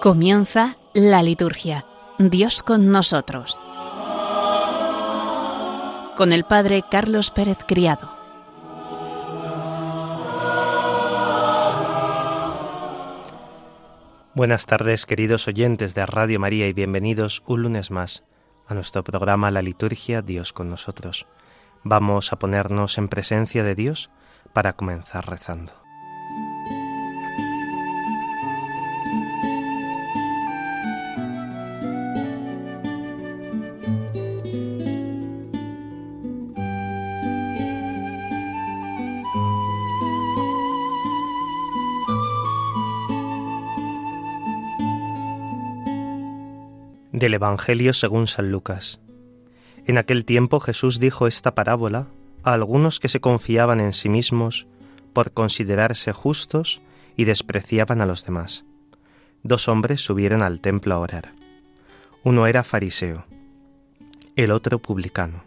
Comienza la liturgia. Dios con nosotros. Con el Padre Carlos Pérez Criado. Buenas tardes, queridos oyentes de Radio María, y bienvenidos un lunes más a nuestro programa La Liturgia Dios con nosotros. Vamos a ponernos en presencia de Dios para comenzar rezando. Del Evangelio según San Lucas. En aquel tiempo Jesús dijo esta parábola a algunos que se confiaban en sí mismos por considerarse justos y despreciaban a los demás. Dos hombres subieron al templo a orar. Uno era fariseo, el otro publicano.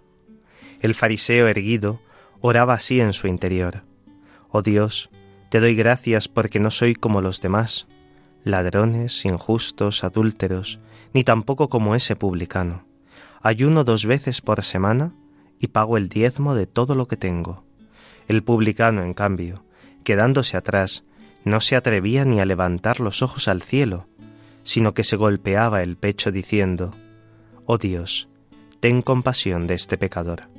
El fariseo erguido oraba así en su interior. Oh Dios, te doy gracias porque no soy como los demás, ladrones, injustos, adúlteros, ni tampoco como ese publicano. Ayuno dos veces por semana y pago el diezmo de todo lo que tengo. El publicano, en cambio, quedándose atrás, no se atrevía ni a levantar los ojos al cielo, sino que se golpeaba el pecho diciendo, Oh Dios, ten compasión de este pecador.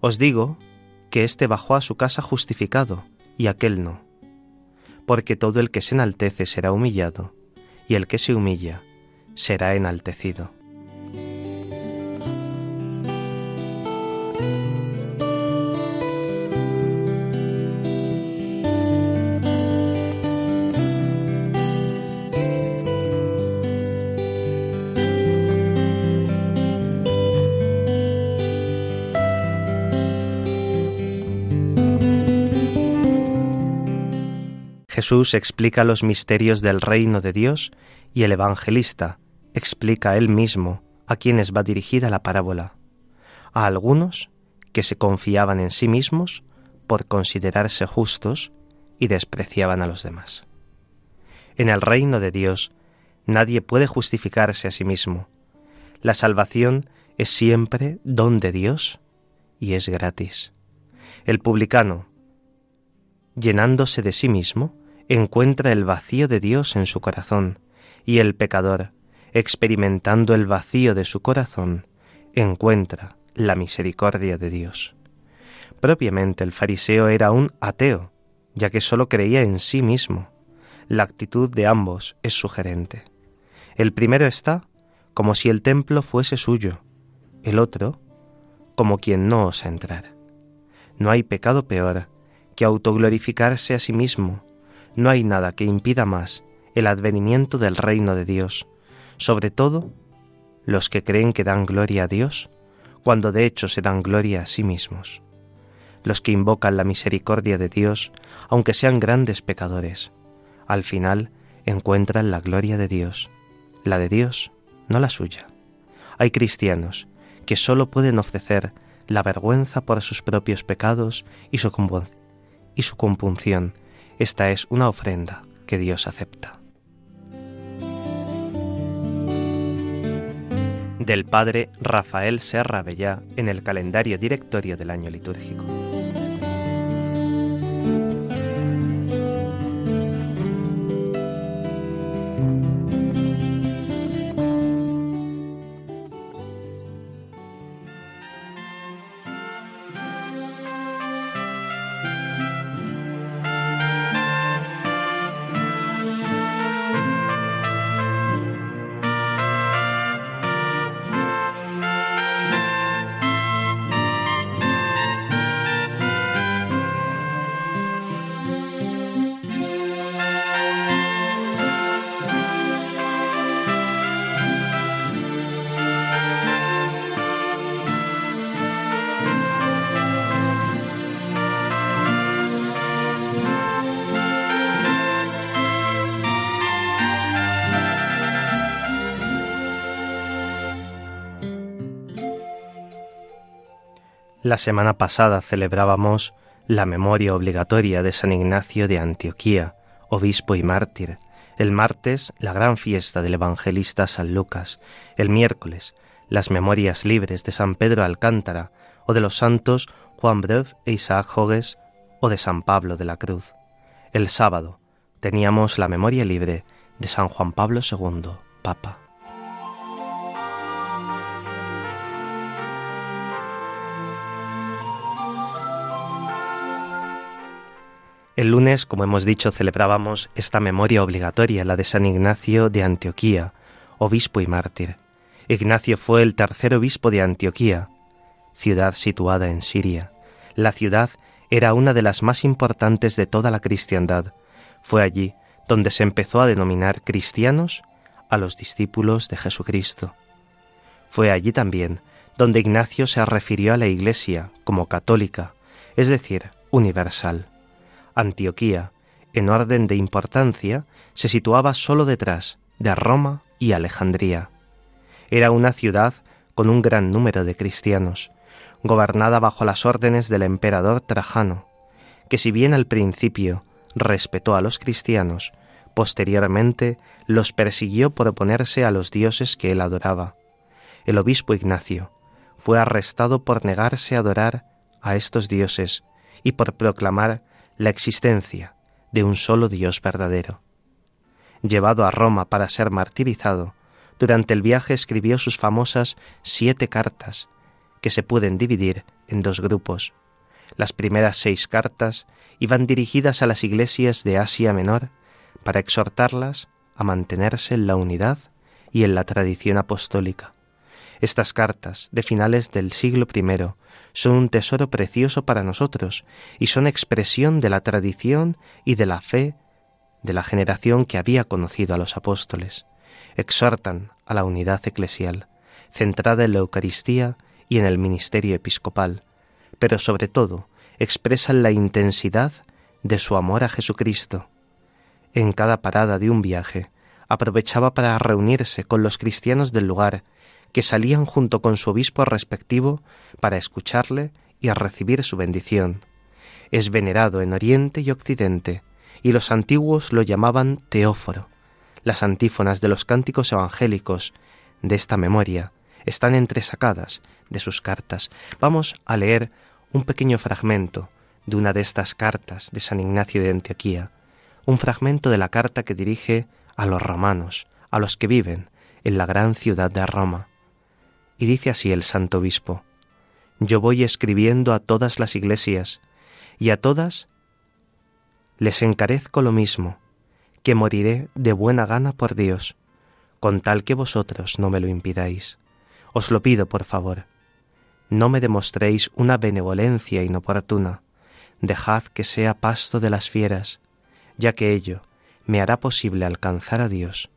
Os digo que éste bajó a su casa justificado, y aquel no. Porque todo el que se enaltece será humillado, y el que se humilla será enaltecido. Jesús explica los misterios del reino de Dios y el evangelista explica él mismo a quienes va dirigida la parábola, a algunos que se confiaban en sí mismos por considerarse justos y despreciaban a los demás. En el reino de Dios nadie puede justificarse a sí mismo. La salvación es siempre don de Dios y es gratis. El publicano, llenándose de sí mismo, encuentra el vacío de Dios en su corazón, y el pecador, experimentando el vacío de su corazón, encuentra la misericordia de Dios. Propiamente el fariseo era un ateo, ya que sólo creía en sí mismo. La actitud de ambos es sugerente. El primero está como si el templo fuese suyo, el otro como quien no osa entrar. No hay pecado peor que autoglorificarse a sí mismo, no hay nada que impida más el advenimiento del reino de Dios, sobre todo los que creen que dan gloria a Dios, cuando de hecho se dan gloria a sí mismos, los que invocan la misericordia de Dios, aunque sean grandes pecadores, al final encuentran la gloria de Dios, la de Dios, no la suya. Hay cristianos que sólo pueden ofrecer la vergüenza por sus propios pecados y su, y su compunción. Esta es una ofrenda que Dios acepta. Del padre Rafael Serra Bellá en el calendario directorio del año litúrgico. La semana pasada celebrábamos la memoria obligatoria de San Ignacio de Antioquía, obispo y mártir, El martes, la gran fiesta del evangelista San Lucas. El miércoles, las memorias libres de San Pedro Alcántara o de los santos Juan Brev e Isaac Jogues o de San Pablo de la Cruz. El sábado teníamos la memoria libre de San Juan Pablo II, Papa. El lunes, como hemos dicho, celebrábamos esta memoria obligatoria, la de San Ignacio de Antioquía, obispo y mártir. Ignacio fue el tercer obispo de Antioquía, ciudad situada en Siria. La ciudad era una de las más importantes de toda la cristiandad. Fue allí donde se empezó a denominar cristianos a los discípulos de Jesucristo. Fue allí también donde Ignacio se refirió a la Iglesia como católica, es decir, universal. Antioquía, en orden de importancia, se situaba solo detrás de Roma y Alejandría. Era una ciudad con un gran número de cristianos, gobernada bajo las órdenes del emperador Trajano, que si bien al principio respetó a los cristianos, posteriormente los persiguió por oponerse a los dioses que él adoraba. El obispo Ignacio fue arrestado por negarse a adorar a estos dioses y por proclamar la existencia de un solo Dios verdadero. Llevado a Roma para ser martirizado, durante el viaje escribió sus famosas siete cartas, que se pueden dividir en dos grupos. Las primeras seis cartas iban dirigidas a las iglesias de Asia Menor para exhortarlas a mantenerse en la unidad y en la tradición apostólica. Estas cartas, de finales del siglo I, son un tesoro precioso para nosotros y son expresión de la tradición y de la fe de la generación que había conocido a los apóstoles. Exhortan a la unidad eclesial, centrada en la Eucaristía y en el ministerio episcopal, pero sobre todo expresan la intensidad de su amor a Jesucristo. En cada parada de un viaje, aprovechaba para reunirse con los cristianos del lugar que salían junto con su obispo respectivo para escucharle y a recibir su bendición. Es venerado en Oriente y Occidente, y los antiguos lo llamaban Teóforo. Las antífonas de los cánticos evangélicos de esta memoria están entresacadas de sus cartas. Vamos a leer un pequeño fragmento de una de estas cartas de San Ignacio de Antioquía, un fragmento de la carta que dirige a los romanos, a los que viven en la gran ciudad de Roma. Y dice así el santo obispo, yo voy escribiendo a todas las iglesias, y a todas les encarezco lo mismo, que moriré de buena gana por Dios, con tal que vosotros no me lo impidáis. Os lo pido, por favor. No me demostréis una benevolencia inoportuna, dejad que sea pasto de las fieras, ya que ello me hará posible alcanzar a Dios.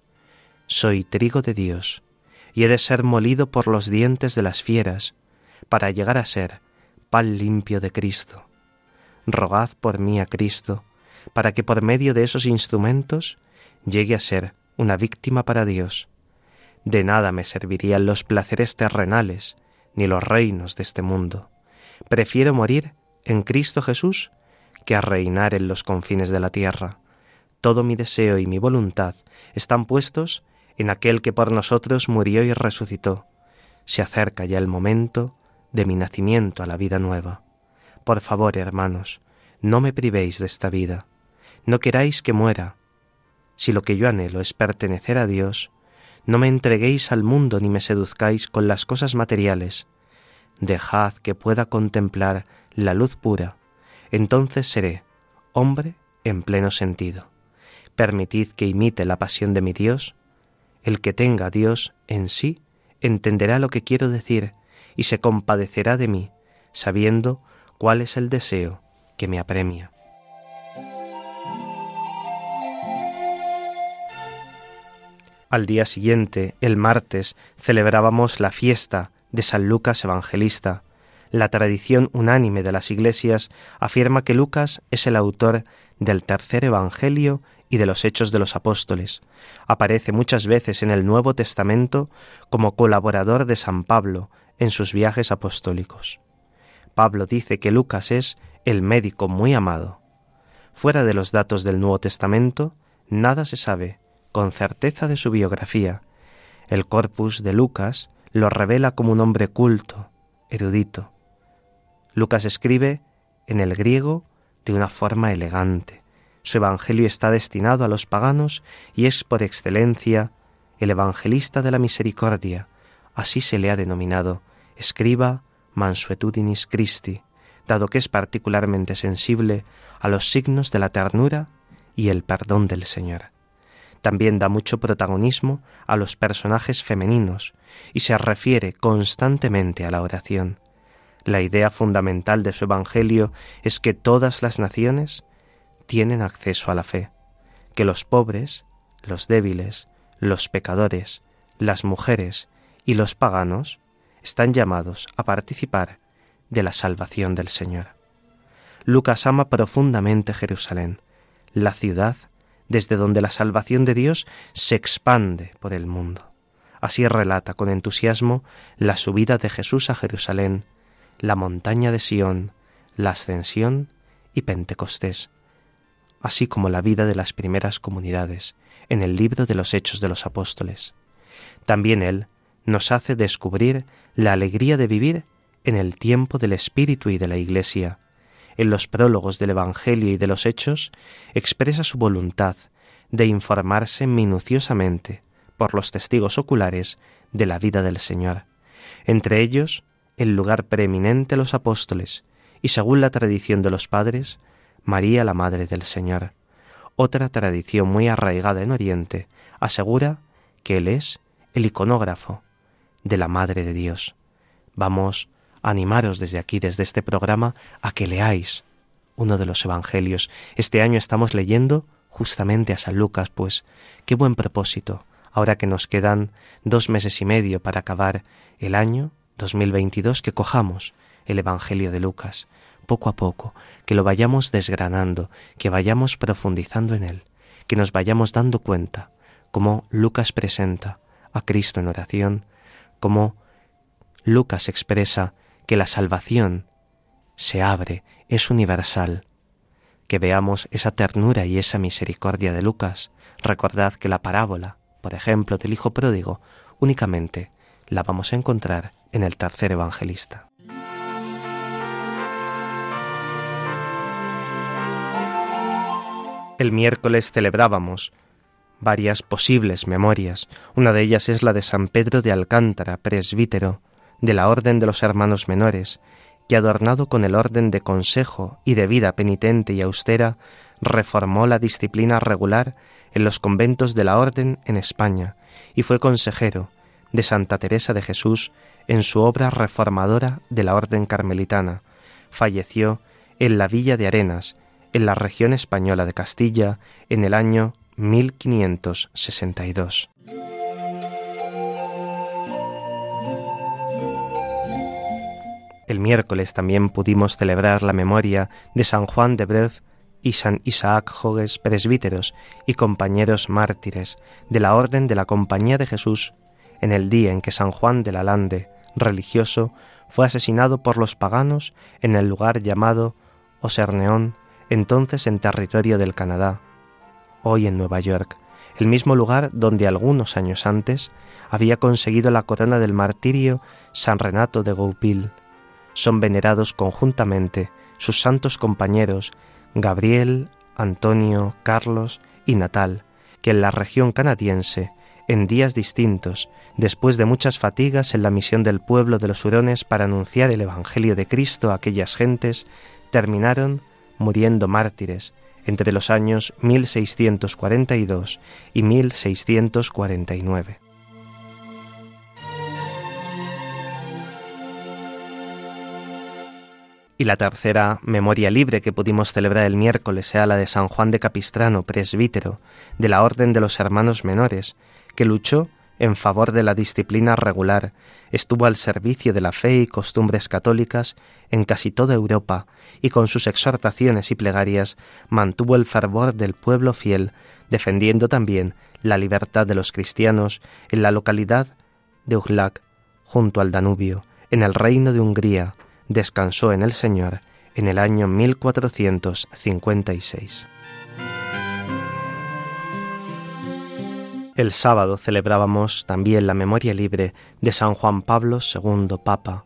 Soy trigo de Dios, y he de ser molido por los dientes de las fieras, para llegar a ser pan limpio de Cristo. Rogad por mí a Cristo, para que por medio de esos instrumentos llegue a ser una víctima para Dios. De nada me servirían los placeres terrenales, ni los reinos de este mundo. Prefiero morir en Cristo Jesús que a reinar en los confines de la tierra. Todo mi deseo y mi voluntad están puestos en aquel que por nosotros murió y resucitó. Se acerca ya el momento de mi nacimiento a la vida nueva. Por favor, hermanos, no me privéis de esta vida. No queráis que muera. Si lo que yo anhelo es pertenecer a Dios, no me entreguéis al mundo ni me seduzcáis con las cosas materiales. Dejad que pueda contemplar la luz pura. Entonces seré hombre en pleno sentido. Permitid que imite la pasión de mi Dios el que tenga a Dios en sí entenderá lo que quiero decir y se compadecerá de mí, sabiendo cuál es el deseo que me apremia. Al día siguiente, el martes, celebrábamos la fiesta de San Lucas Evangelista. La tradición unánime de las iglesias afirma que Lucas es el autor del tercer Evangelio y de los Hechos de los Apóstoles. Aparece muchas veces en el Nuevo Testamento como colaborador de San Pablo en sus viajes apostólicos. Pablo dice que Lucas es el médico muy amado. Fuera de los datos del Nuevo Testamento, nada se sabe con certeza de su biografía. El corpus de Lucas lo revela como un hombre culto, erudito. Lucas escribe en el griego de una forma elegante. Su evangelio está destinado a los paganos y es por excelencia el evangelista de la misericordia, así se le ha denominado, escriba mansuetudinis Christi, dado que es particularmente sensible a los signos de la ternura y el perdón del Señor. También da mucho protagonismo a los personajes femeninos y se refiere constantemente a la oración. La idea fundamental de su Evangelio es que todas las naciones tienen acceso a la fe, que los pobres, los débiles, los pecadores, las mujeres y los paganos están llamados a participar de la salvación del Señor. Lucas ama profundamente Jerusalén, la ciudad desde donde la salvación de Dios se expande por el mundo. Así relata con entusiasmo la subida de Jesús a Jerusalén, la montaña de Sión, la ascensión y Pentecostés, así como la vida de las primeras comunidades en el libro de los Hechos de los Apóstoles. También él nos hace descubrir la alegría de vivir en el tiempo del Espíritu y de la Iglesia. En los prólogos del Evangelio y de los Hechos expresa su voluntad de informarse minuciosamente por los testigos oculares de la vida del Señor, entre ellos el lugar preeminente los apóstoles y según la tradición de los padres, María la Madre del Señor. Otra tradición muy arraigada en Oriente asegura que Él es el iconógrafo de la Madre de Dios. Vamos a animaros desde aquí, desde este programa, a que leáis uno de los Evangelios. Este año estamos leyendo justamente a San Lucas, pues qué buen propósito, ahora que nos quedan dos meses y medio para acabar el año 2022, que cojamos el Evangelio de Lucas, poco a poco, que lo vayamos desgranando, que vayamos profundizando en él, que nos vayamos dando cuenta, como Lucas presenta a Cristo en oración, como Lucas expresa que la salvación se abre, es universal, que veamos esa ternura y esa misericordia de Lucas. Recordad que la parábola, por ejemplo, del Hijo Pródigo, únicamente la vamos a encontrar en el tercer evangelista. El miércoles celebrábamos varias posibles memorias. Una de ellas es la de San Pedro de Alcántara, presbítero de la Orden de los Hermanos Menores, que adornado con el orden de consejo y de vida penitente y austera, reformó la disciplina regular en los conventos de la Orden en España y fue consejero de Santa Teresa de Jesús en su obra reformadora de la Orden Carmelitana. Falleció en la Villa de Arenas, en la región española de Castilla, en el año 1562. El miércoles también pudimos celebrar la memoria de San Juan de Breuz y San Isaac Jogues, presbíteros y compañeros mártires de la Orden de la Compañía de Jesús, en el día en que San Juan de la Lande, religioso, fue asesinado por los paganos en el lugar llamado Oserneón, entonces en territorio del Canadá, hoy en Nueva York, el mismo lugar donde algunos años antes había conseguido la corona del martirio San Renato de Goupil. Son venerados conjuntamente sus santos compañeros Gabriel, Antonio, Carlos y Natal, que en la región canadiense, en días distintos, después de muchas fatigas en la misión del pueblo de los hurones para anunciar el Evangelio de Cristo a aquellas gentes, terminaron muriendo mártires entre los años 1642 y 1649. Y la tercera memoria libre que pudimos celebrar el miércoles sea la de San Juan de Capistrano, presbítero de la Orden de los Hermanos Menores, que luchó en favor de la disciplina regular, estuvo al servicio de la fe y costumbres católicas en casi toda Europa y con sus exhortaciones y plegarias mantuvo el fervor del pueblo fiel, defendiendo también la libertad de los cristianos en la localidad de Uglac, junto al Danubio, en el reino de Hungría, descansó en el Señor en el año 1456. El sábado celebrábamos también la memoria libre de San Juan Pablo II Papa,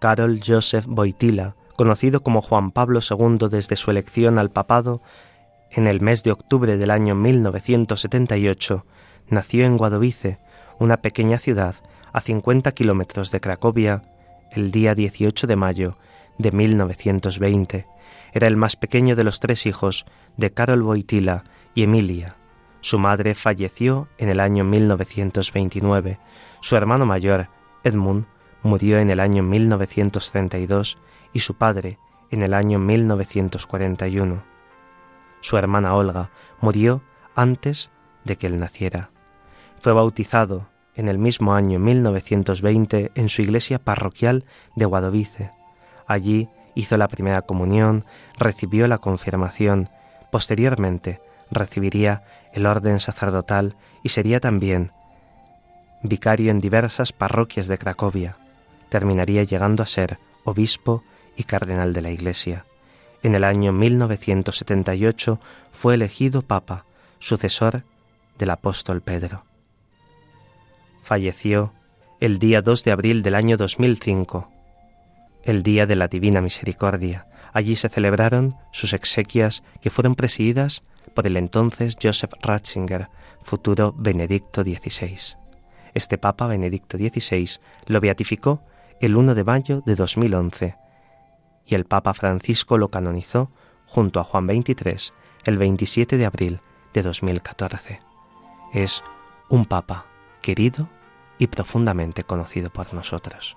Karol Joseph Wojtyla, conocido como Juan Pablo II desde su elección al papado en el mes de octubre del año 1978, nació en Guadovice, una pequeña ciudad a 50 kilómetros de Cracovia, el día 18 de mayo de 1920. Era el más pequeño de los tres hijos de Karol Wojtyla y Emilia. Su madre falleció en el año 1929. Su hermano mayor, Edmund, murió en el año 1932 y su padre en el año 1941. Su hermana Olga murió antes de que él naciera. Fue bautizado en el mismo año 1920 en su iglesia parroquial de Guadovice. Allí hizo la primera comunión, recibió la confirmación, posteriormente recibiría el orden sacerdotal y sería también vicario en diversas parroquias de Cracovia. Terminaría llegando a ser obispo y cardenal de la Iglesia. En el año 1978 fue elegido papa, sucesor del apóstol Pedro. Falleció el día 2 de abril del año 2005, el día de la Divina Misericordia. Allí se celebraron sus exequias que fueron presididas por el entonces Joseph Ratzinger, futuro Benedicto XVI. Este Papa Benedicto XVI lo beatificó el 1 de mayo de 2011 y el Papa Francisco lo canonizó junto a Juan XXIII el 27 de abril de 2014. Es un Papa querido y profundamente conocido por nosotros.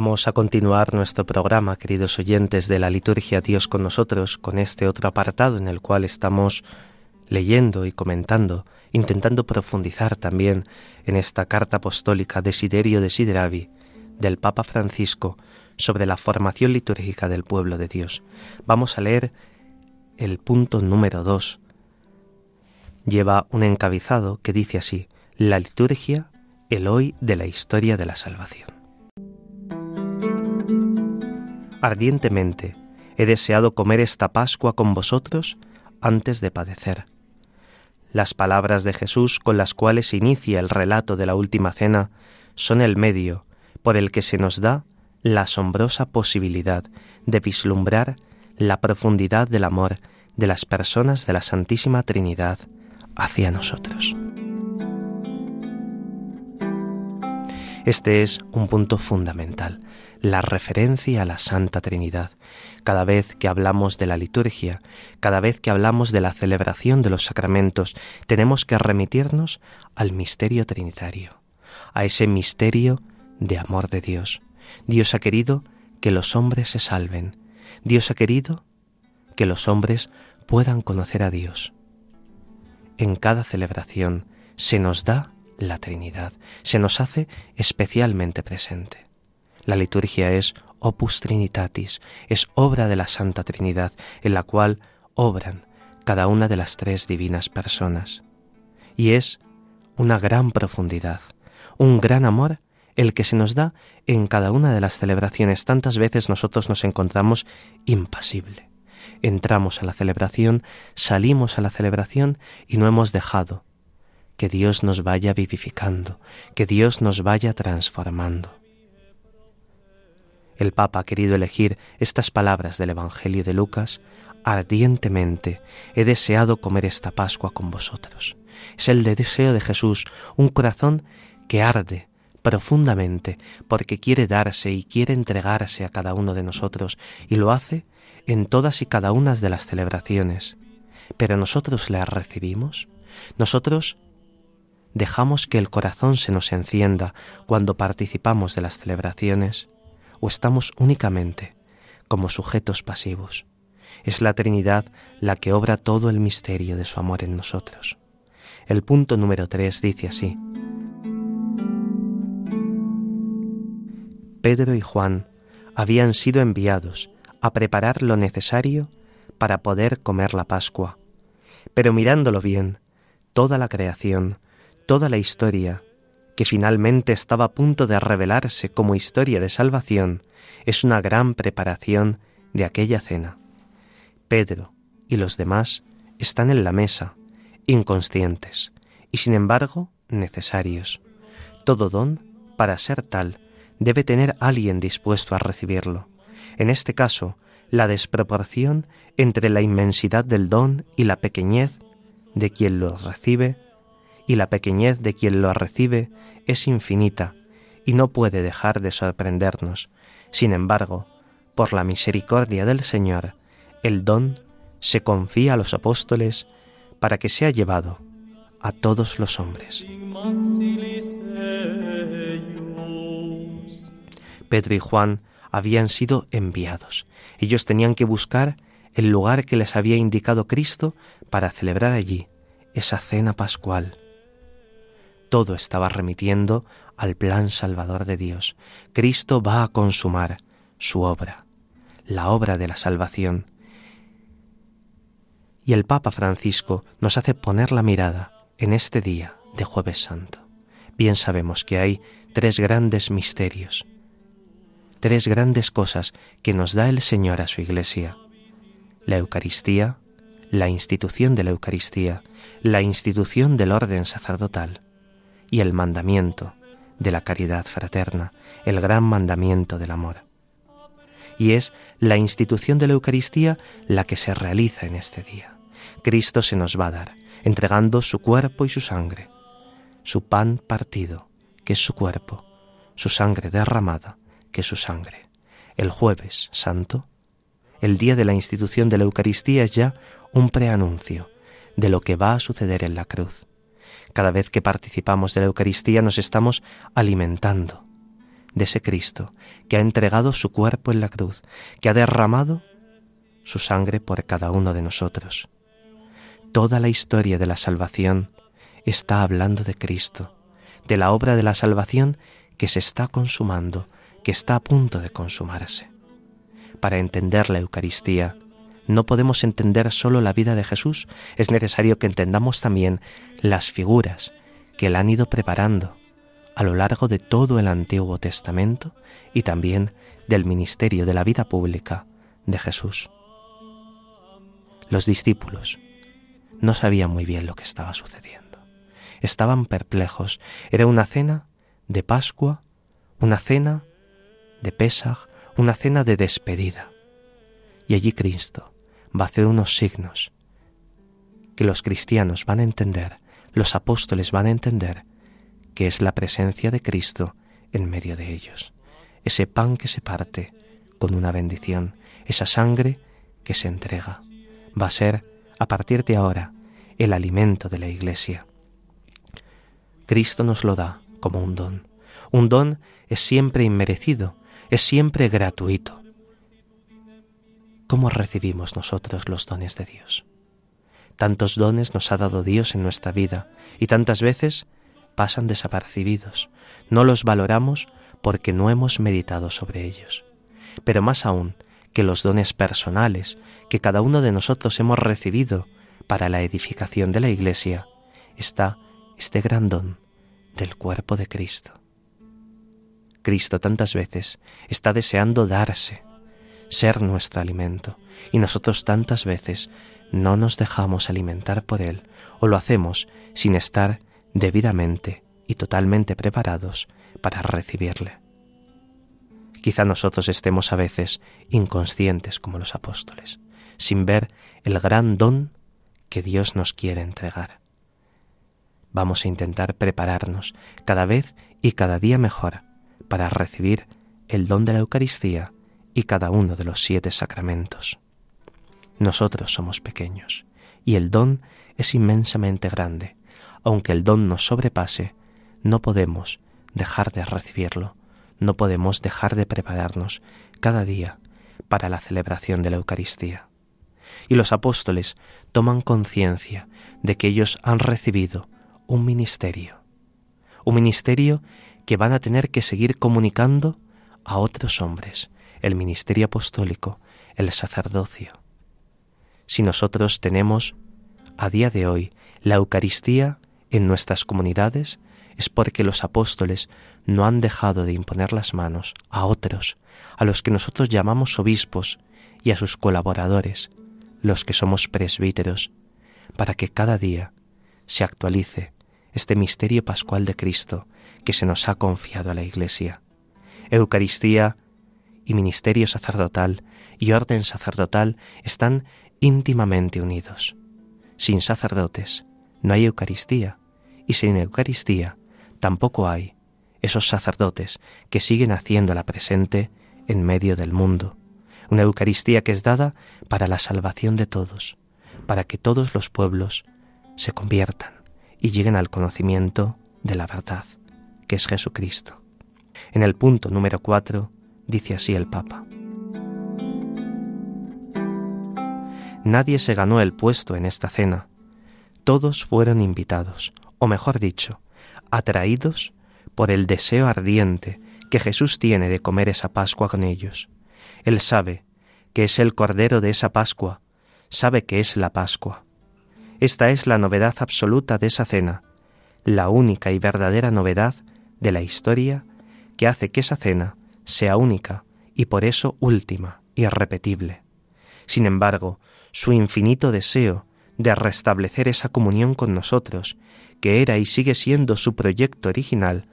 Vamos a continuar nuestro programa, queridos oyentes de la liturgia Dios con nosotros, con este otro apartado en el cual estamos leyendo y comentando, intentando profundizar también en esta carta apostólica Desiderio Desideravi del Papa Francisco sobre la formación litúrgica del pueblo de Dios. Vamos a leer el punto número 2. Lleva un encabezado que dice así, la liturgia, el hoy de la historia de la salvación. Ardientemente he deseado comer esta Pascua con vosotros antes de padecer. Las palabras de Jesús con las cuales inicia el relato de la última cena son el medio por el que se nos da la asombrosa posibilidad de vislumbrar la profundidad del amor de las personas de la Santísima Trinidad hacia nosotros. Este es un punto fundamental la referencia a la Santa Trinidad. Cada vez que hablamos de la liturgia, cada vez que hablamos de la celebración de los sacramentos, tenemos que remitirnos al misterio trinitario, a ese misterio de amor de Dios. Dios ha querido que los hombres se salven. Dios ha querido que los hombres puedan conocer a Dios. En cada celebración se nos da la Trinidad, se nos hace especialmente presente. La liturgia es opus trinitatis, es obra de la Santa Trinidad, en la cual obran cada una de las tres divinas personas. Y es una gran profundidad, un gran amor el que se nos da en cada una de las celebraciones. Tantas veces nosotros nos encontramos impasible. Entramos a la celebración, salimos a la celebración y no hemos dejado que Dios nos vaya vivificando, que Dios nos vaya transformando. El Papa ha querido elegir estas palabras del Evangelio de Lucas, ardientemente he deseado comer esta Pascua con vosotros. Es el deseo de Jesús, un corazón que arde profundamente porque quiere darse y quiere entregarse a cada uno de nosotros y lo hace en todas y cada una de las celebraciones. Pero nosotros le recibimos, nosotros dejamos que el corazón se nos encienda cuando participamos de las celebraciones o estamos únicamente como sujetos pasivos. Es la Trinidad la que obra todo el misterio de su amor en nosotros. El punto número 3 dice así. Pedro y Juan habían sido enviados a preparar lo necesario para poder comer la Pascua. Pero mirándolo bien, toda la creación, toda la historia, que finalmente estaba a punto de revelarse como historia de salvación, es una gran preparación de aquella cena. Pedro y los demás están en la mesa, inconscientes, y sin embargo necesarios. Todo don, para ser tal, debe tener alguien dispuesto a recibirlo. En este caso, la desproporción entre la inmensidad del don y la pequeñez de quien lo recibe, y la pequeñez de quien lo recibe es infinita y no puede dejar de sorprendernos. Sin embargo, por la misericordia del Señor, el don se confía a los apóstoles para que sea llevado a todos los hombres. Pedro y Juan habían sido enviados. Ellos tenían que buscar el lugar que les había indicado Cristo para celebrar allí esa cena pascual. Todo estaba remitiendo al plan salvador de Dios. Cristo va a consumar su obra, la obra de la salvación. Y el Papa Francisco nos hace poner la mirada en este día de jueves santo. Bien sabemos que hay tres grandes misterios tres grandes cosas que nos da el Señor a su Iglesia. La Eucaristía, la institución de la Eucaristía, la institución del orden sacerdotal y el mandamiento de la caridad fraterna, el gran mandamiento del amor. Y es la institución de la Eucaristía la que se realiza en este día. Cristo se nos va a dar, entregando su cuerpo y su sangre, su pan partido, que es su cuerpo, su sangre derramada, que su sangre. El jueves santo, el día de la institución de la Eucaristía es ya un preanuncio de lo que va a suceder en la cruz. Cada vez que participamos de la Eucaristía nos estamos alimentando de ese Cristo que ha entregado su cuerpo en la cruz, que ha derramado su sangre por cada uno de nosotros. Toda la historia de la salvación está hablando de Cristo, de la obra de la salvación que se está consumando que está a punto de consumarse. Para entender la Eucaristía, no podemos entender solo la vida de Jesús, es necesario que entendamos también las figuras que la han ido preparando a lo largo de todo el Antiguo Testamento y también del ministerio de la vida pública de Jesús. Los discípulos no sabían muy bien lo que estaba sucediendo. Estaban perplejos. Era una cena de Pascua, una cena de Pesaj, una cena de despedida. Y allí Cristo va a hacer unos signos que los cristianos van a entender, los apóstoles van a entender, que es la presencia de Cristo en medio de ellos. Ese pan que se parte con una bendición, esa sangre que se entrega, va a ser, a partir de ahora, el alimento de la Iglesia. Cristo nos lo da como un don. Un don es siempre inmerecido, es siempre gratuito. ¿Cómo recibimos nosotros los dones de Dios? Tantos dones nos ha dado Dios en nuestra vida y tantas veces pasan desapercibidos. No los valoramos porque no hemos meditado sobre ellos. Pero más aún que los dones personales que cada uno de nosotros hemos recibido para la edificación de la Iglesia, está este gran don del cuerpo de Cristo. Cristo tantas veces está deseando darse, ser nuestro alimento, y nosotros tantas veces no nos dejamos alimentar por Él o lo hacemos sin estar debidamente y totalmente preparados para recibirle. Quizá nosotros estemos a veces inconscientes como los apóstoles, sin ver el gran don que Dios nos quiere entregar. Vamos a intentar prepararnos cada vez y cada día mejor para recibir el don de la Eucaristía y cada uno de los siete sacramentos. Nosotros somos pequeños y el don es inmensamente grande. Aunque el don nos sobrepase, no podemos dejar de recibirlo, no podemos dejar de prepararnos cada día para la celebración de la Eucaristía. Y los apóstoles toman conciencia de que ellos han recibido un ministerio, un ministerio que van a tener que seguir comunicando a otros hombres, el ministerio apostólico, el sacerdocio. Si nosotros tenemos a día de hoy la Eucaristía en nuestras comunidades, es porque los apóstoles no han dejado de imponer las manos a otros, a los que nosotros llamamos obispos, y a sus colaboradores, los que somos presbíteros, para que cada día se actualice este misterio pascual de Cristo que se nos ha confiado a la Iglesia. Eucaristía y ministerio sacerdotal y orden sacerdotal están íntimamente unidos. Sin sacerdotes no hay Eucaristía y sin Eucaristía tampoco hay esos sacerdotes que siguen haciéndola presente en medio del mundo. Una Eucaristía que es dada para la salvación de todos, para que todos los pueblos se conviertan y lleguen al conocimiento de la verdad, que es Jesucristo. En el punto número cuatro dice así el Papa. Nadie se ganó el puesto en esta cena. Todos fueron invitados, o mejor dicho, atraídos por el deseo ardiente que Jesús tiene de comer esa Pascua con ellos. Él sabe que es el Cordero de esa Pascua, sabe que es la Pascua. Esta es la novedad absoluta de esa cena, la única y verdadera novedad de la historia que hace que esa cena sea única y por eso última, irrepetible. Sin embargo, su infinito deseo de restablecer esa comunión con nosotros, que era y sigue siendo su proyecto original,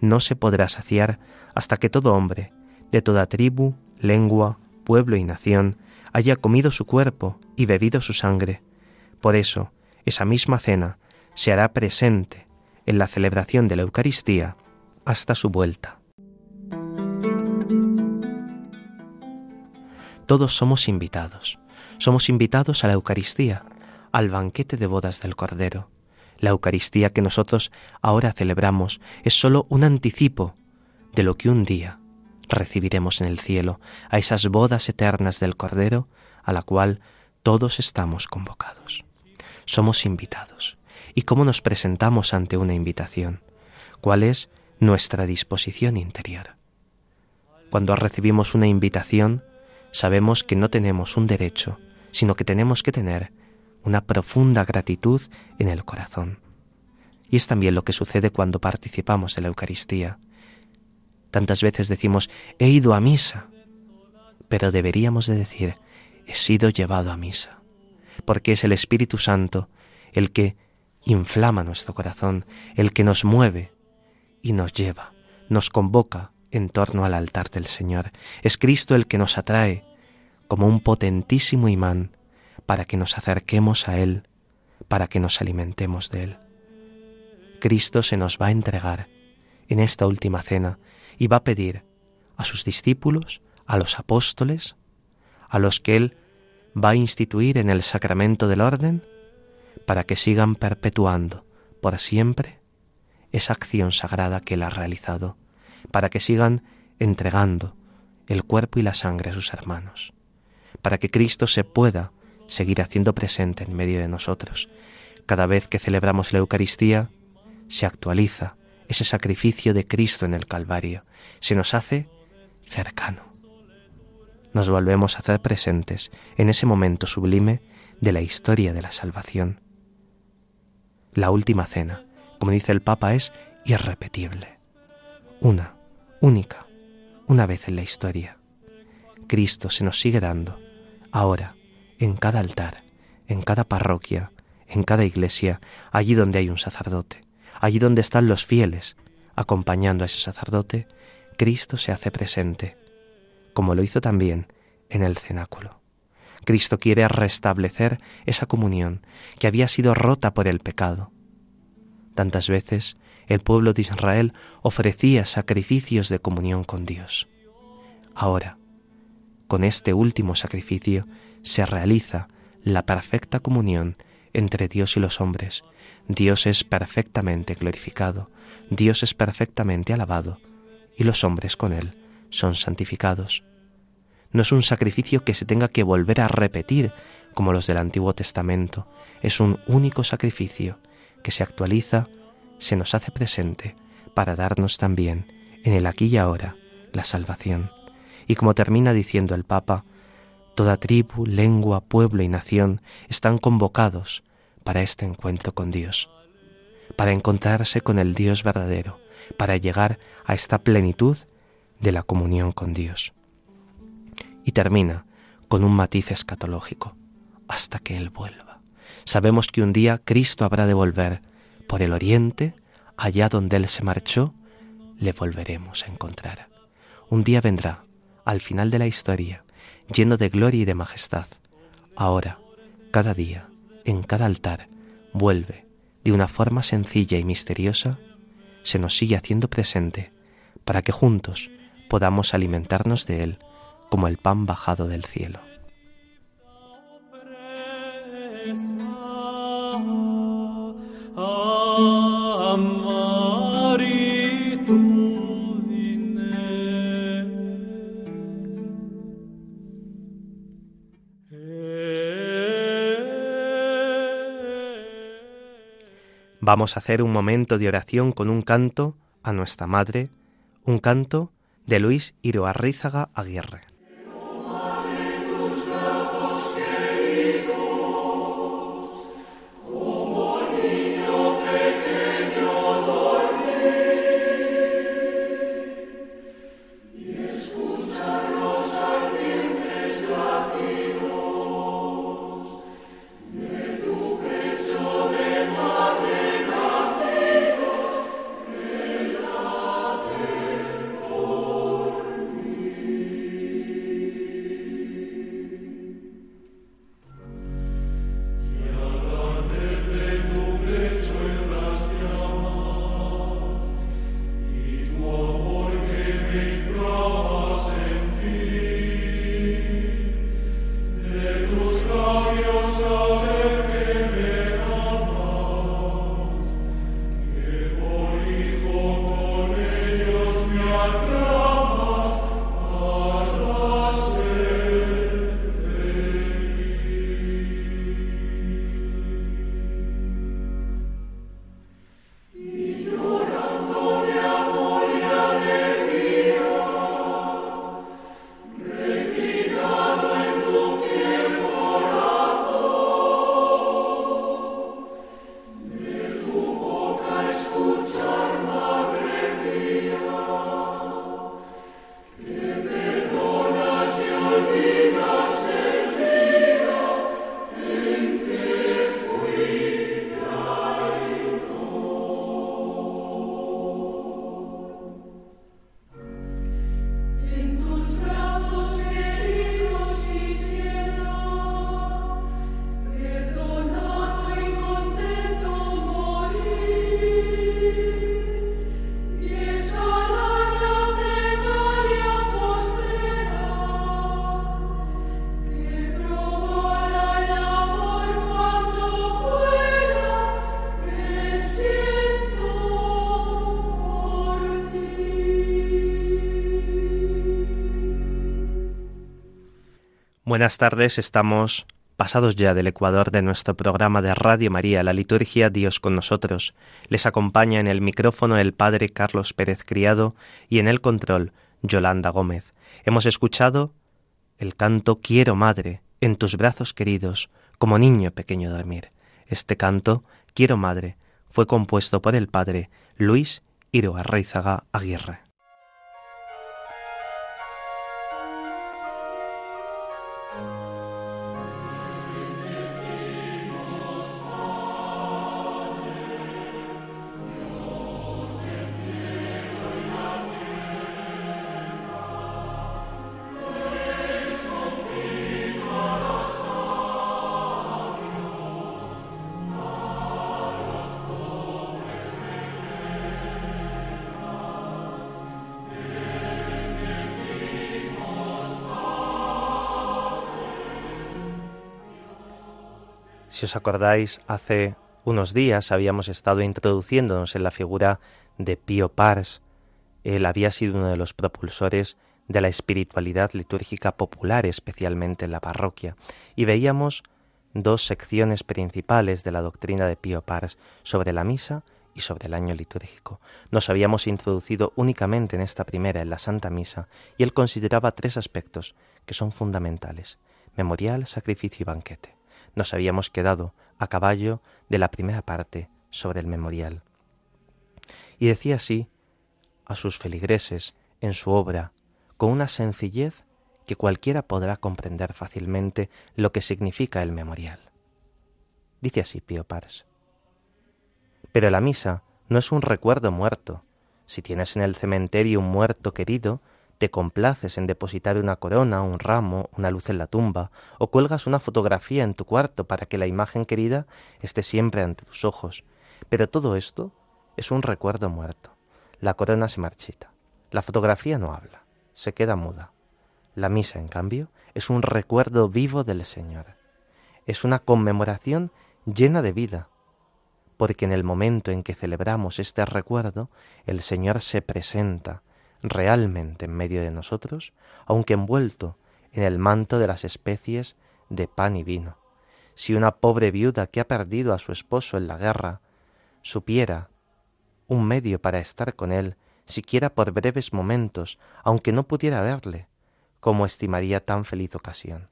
no se podrá saciar hasta que todo hombre, de toda tribu, lengua, pueblo y nación, haya comido su cuerpo y bebido su sangre. Por eso, esa misma cena se hará presente en la celebración de la Eucaristía hasta su vuelta. Todos somos invitados. Somos invitados a la Eucaristía, al banquete de bodas del Cordero. La Eucaristía que nosotros ahora celebramos es sólo un anticipo de lo que un día recibiremos en el cielo, a esas bodas eternas del Cordero a la cual todos estamos convocados. Somos invitados. ¿Y cómo nos presentamos ante una invitación? ¿Cuál es nuestra disposición interior? Cuando recibimos una invitación, sabemos que no tenemos un derecho, sino que tenemos que tener una profunda gratitud en el corazón. Y es también lo que sucede cuando participamos de la Eucaristía. Tantas veces decimos, he ido a misa, pero deberíamos de decir, he sido llevado a misa, porque es el Espíritu Santo el que inflama nuestro corazón, el que nos mueve y nos lleva, nos convoca en torno al altar del Señor. Es Cristo el que nos atrae como un potentísimo imán para que nos acerquemos a Él, para que nos alimentemos de Él. Cristo se nos va a entregar en esta última cena y va a pedir a sus discípulos, a los apóstoles, a los que Él va a instituir en el sacramento del orden, para que sigan perpetuando por siempre esa acción sagrada que Él ha realizado, para que sigan entregando el cuerpo y la sangre a sus hermanos, para que Cristo se pueda seguir haciendo presente en medio de nosotros. Cada vez que celebramos la Eucaristía, se actualiza ese sacrificio de Cristo en el Calvario, se nos hace cercano. Nos volvemos a hacer presentes en ese momento sublime de la historia de la salvación. La última cena, como dice el Papa, es irrepetible. Una, única, una vez en la historia. Cristo se nos sigue dando, ahora, en cada altar, en cada parroquia, en cada iglesia, allí donde hay un sacerdote allí donde están los fieles, acompañando a ese sacerdote, Cristo se hace presente, como lo hizo también en el cenáculo. Cristo quiere restablecer esa comunión que había sido rota por el pecado. Tantas veces el pueblo de Israel ofrecía sacrificios de comunión con Dios. Ahora, con este último sacrificio, se realiza la perfecta comunión entre Dios y los hombres, Dios es perfectamente glorificado, Dios es perfectamente alabado y los hombres con él son santificados. No es un sacrificio que se tenga que volver a repetir como los del Antiguo Testamento, es un único sacrificio que se actualiza, se nos hace presente para darnos también en el aquí y ahora la salvación. Y como termina diciendo el Papa, toda tribu, lengua, pueblo y nación están convocados para este encuentro con Dios, para encontrarse con el Dios verdadero, para llegar a esta plenitud de la comunión con Dios. Y termina con un matiz escatológico, hasta que Él vuelva. Sabemos que un día Cristo habrá de volver por el oriente, allá donde Él se marchó, le volveremos a encontrar. Un día vendrá, al final de la historia, lleno de gloria y de majestad. Ahora, cada día, en cada altar, vuelve, de una forma sencilla y misteriosa, se nos sigue haciendo presente, para que juntos podamos alimentarnos de Él como el pan bajado del cielo. Vamos a hacer un momento de oración con un canto a nuestra Madre, un canto de Luis Iroarrízaga Aguirre. Buenas tardes, estamos pasados ya del ecuador de nuestro programa de Radio María, la liturgia Dios con nosotros. Les acompaña en el micrófono el Padre Carlos Pérez Criado y en el control Yolanda Gómez. Hemos escuchado el canto Quiero Madre, en tus brazos queridos, como niño pequeño dormir. Este canto, Quiero Madre, fue compuesto por el Padre Luis Iroarreizaga Aguirre. Si os acordáis, hace unos días habíamos estado introduciéndonos en la figura de Pío Pars, Él había sido uno de los propulsores de la espiritualidad litúrgica popular, especialmente en la parroquia, y veíamos dos secciones principales de la doctrina de Pío Pars sobre la misa y sobre el año litúrgico. Nos habíamos introducido únicamente en esta primera, en la Santa Misa, y él consideraba tres aspectos que son fundamentales memorial, sacrificio y banquete. Nos habíamos quedado a caballo de la primera parte sobre el memorial. Y decía así a sus feligreses en su obra, con una sencillez que cualquiera podrá comprender fácilmente lo que significa el memorial. Dice así Pío Pars. Pero la misa no es un recuerdo muerto. Si tienes en el cementerio un muerto querido, te complaces en depositar una corona, un ramo, una luz en la tumba, o cuelgas una fotografía en tu cuarto para que la imagen querida esté siempre ante tus ojos. Pero todo esto es un recuerdo muerto. La corona se marchita. La fotografía no habla, se queda muda. La misa, en cambio, es un recuerdo vivo del Señor. Es una conmemoración llena de vida, porque en el momento en que celebramos este recuerdo, el Señor se presenta realmente en medio de nosotros, aunque envuelto en el manto de las especies de pan y vino. Si una pobre viuda que ha perdido a su esposo en la guerra supiera un medio para estar con él, siquiera por breves momentos, aunque no pudiera verle, cómo estimaría tan feliz ocasión.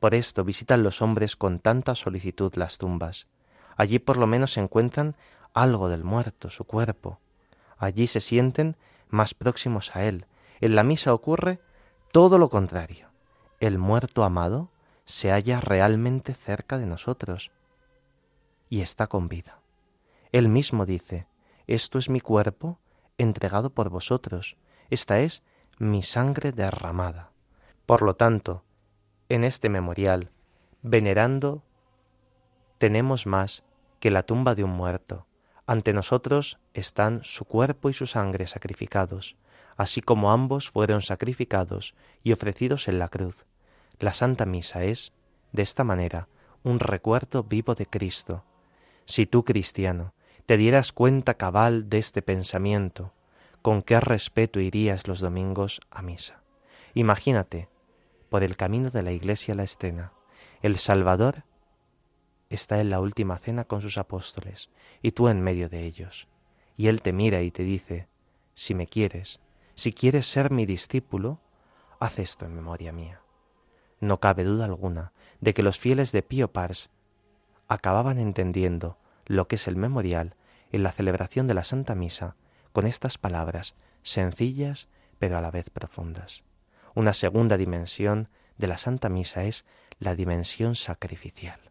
Por esto visitan los hombres con tanta solicitud las tumbas. Allí por lo menos encuentran algo del muerto, su cuerpo. Allí se sienten más próximos a él. En la misa ocurre todo lo contrario. El muerto amado se halla realmente cerca de nosotros y está con vida. Él mismo dice, esto es mi cuerpo entregado por vosotros, esta es mi sangre derramada. Por lo tanto, en este memorial, venerando, tenemos más que la tumba de un muerto. Ante nosotros están su cuerpo y su sangre sacrificados, así como ambos fueron sacrificados y ofrecidos en la cruz. La Santa Misa es, de esta manera, un recuerdo vivo de Cristo. Si tú, cristiano, te dieras cuenta cabal de este pensamiento, con qué respeto irías los domingos a misa. Imagínate, por el camino de la iglesia la escena, el Salvador está en la última cena con sus apóstoles y tú en medio de ellos. Y Él te mira y te dice, si me quieres, si quieres ser mi discípulo, haz esto en memoria mía. No cabe duda alguna de que los fieles de Pío Pars acababan entendiendo lo que es el memorial en la celebración de la Santa Misa con estas palabras sencillas pero a la vez profundas. Una segunda dimensión de la Santa Misa es la dimensión sacrificial.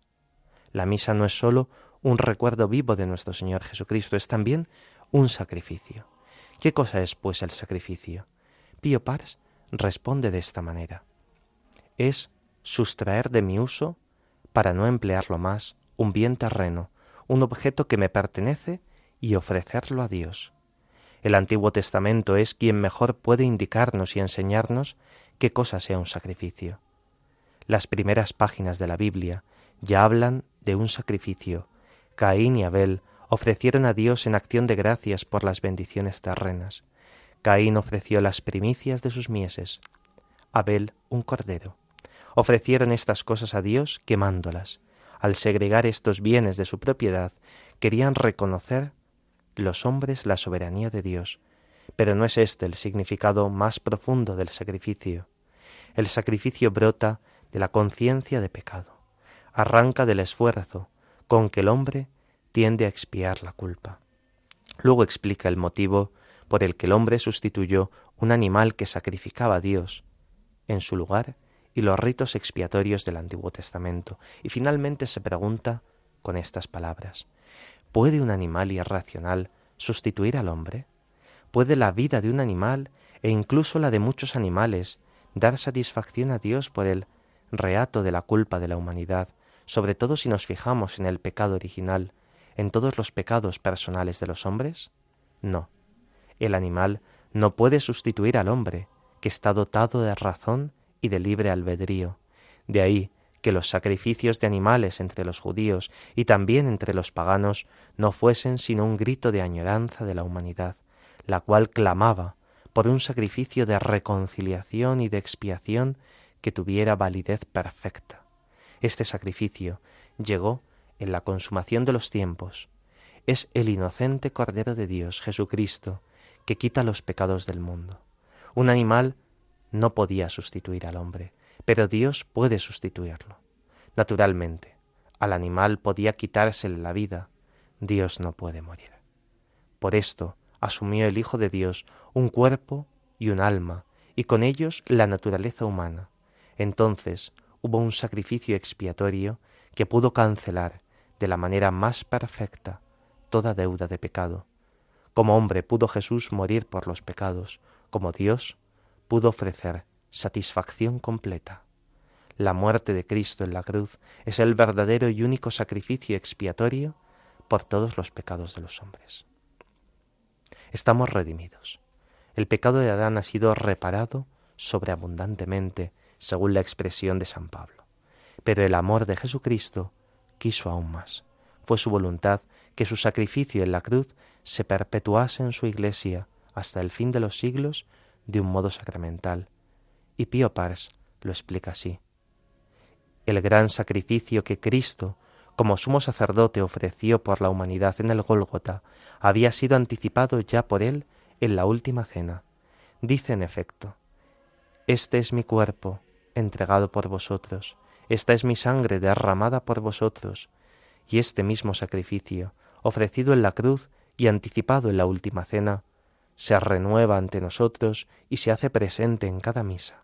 La misa no es sólo un recuerdo vivo de nuestro Señor Jesucristo, es también un sacrificio. ¿Qué cosa es, pues, el sacrificio? Pío Pars responde de esta manera. Es sustraer de mi uso, para no emplearlo más, un bien terreno, un objeto que me pertenece y ofrecerlo a Dios. El Antiguo Testamento es quien mejor puede indicarnos y enseñarnos qué cosa sea un sacrificio. Las primeras páginas de la Biblia ya hablan de un sacrificio. Caín y Abel ofrecieron a Dios en acción de gracias por las bendiciones terrenas. Caín ofreció las primicias de sus mieses, Abel un cordero. Ofrecieron estas cosas a Dios quemándolas. Al segregar estos bienes de su propiedad, querían reconocer los hombres la soberanía de Dios, pero no es este el significado más profundo del sacrificio. El sacrificio brota de la conciencia de pecado, arranca del esfuerzo con que el hombre tiende a expiar la culpa. Luego explica el motivo por el que el hombre sustituyó un animal que sacrificaba a Dios en su lugar y los ritos expiatorios del Antiguo Testamento, y finalmente se pregunta con estas palabras ¿Puede un animal irracional sustituir al hombre? ¿Puede la vida de un animal e incluso la de muchos animales dar satisfacción a Dios por el reato de la culpa de la humanidad, sobre todo si nos fijamos en el pecado original, en todos los pecados personales de los hombres? No. El animal no puede sustituir al hombre, que está dotado de razón y de libre albedrío. De ahí que los sacrificios de animales entre los judíos y también entre los paganos no fuesen sino un grito de añoranza de la humanidad, la cual clamaba por un sacrificio de reconciliación y de expiación que tuviera validez perfecta. Este sacrificio llegó en la consumación de los tiempos. Es el inocente Cordero de Dios, Jesucristo, que quita los pecados del mundo. Un animal no podía sustituir al hombre, pero Dios puede sustituirlo. Naturalmente, al animal podía quitársele la vida, Dios no puede morir. Por esto asumió el Hijo de Dios un cuerpo y un alma, y con ellos la naturaleza humana. Entonces hubo un sacrificio expiatorio que pudo cancelar de la manera más perfecta toda deuda de pecado. Como hombre pudo Jesús morir por los pecados, como Dios pudo ofrecer satisfacción completa. La muerte de Cristo en la cruz es el verdadero y único sacrificio expiatorio por todos los pecados de los hombres. Estamos redimidos. El pecado de Adán ha sido reparado sobreabundantemente, según la expresión de San Pablo. Pero el amor de Jesucristo quiso aún más. Fue su voluntad que su sacrificio en la cruz se perpetuase en su iglesia hasta el fin de los siglos de un modo sacramental. Y Pío Pars lo explica así. El gran sacrificio que Cristo, como sumo sacerdote, ofreció por la humanidad en el Gólgota, había sido anticipado ya por él en la última cena. Dice en efecto, Este es mi cuerpo, entregado por vosotros, esta es mi sangre derramada por vosotros, y este mismo sacrificio, ofrecido en la cruz y anticipado en la última cena, se renueva ante nosotros y se hace presente en cada misa.